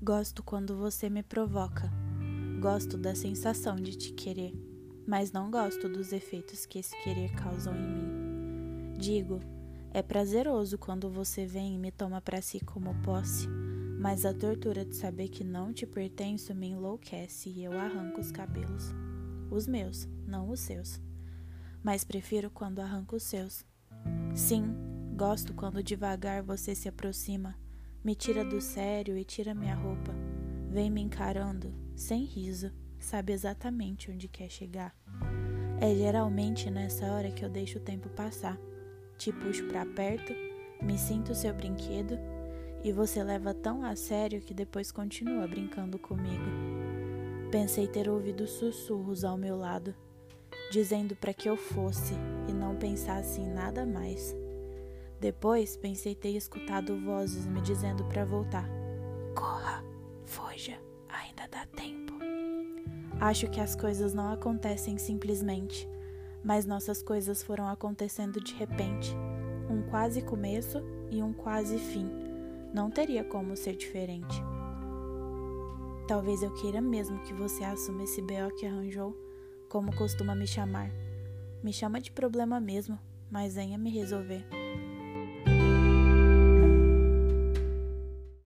Gosto quando você me provoca. Gosto da sensação de te querer, mas não gosto dos efeitos que esse querer causam em mim. Digo, é prazeroso quando você vem e me toma para si como posse, mas a tortura de saber que não te pertenço me enlouquece e eu arranco os cabelos. Os meus, não os seus. Mas prefiro quando arranco os seus. Sim, gosto quando devagar você se aproxima me tira do sério e tira minha roupa. Vem me encarando, sem riso, sabe exatamente onde quer chegar. É geralmente nessa hora que eu deixo o tempo passar. Te puxo para perto, me sinto seu brinquedo e você leva tão a sério que depois continua brincando comigo. Pensei ter ouvido sussurros ao meu lado, dizendo para que eu fosse e não pensasse em nada mais. Depois pensei ter escutado vozes me dizendo para voltar. Corra, fuja, ainda dá tempo. Acho que as coisas não acontecem simplesmente, mas nossas coisas foram acontecendo de repente. Um quase começo e um quase fim. Não teria como ser diferente. Talvez eu queira mesmo que você assuma esse BO que arranjou, como costuma me chamar. Me chama de problema mesmo, mas venha me resolver.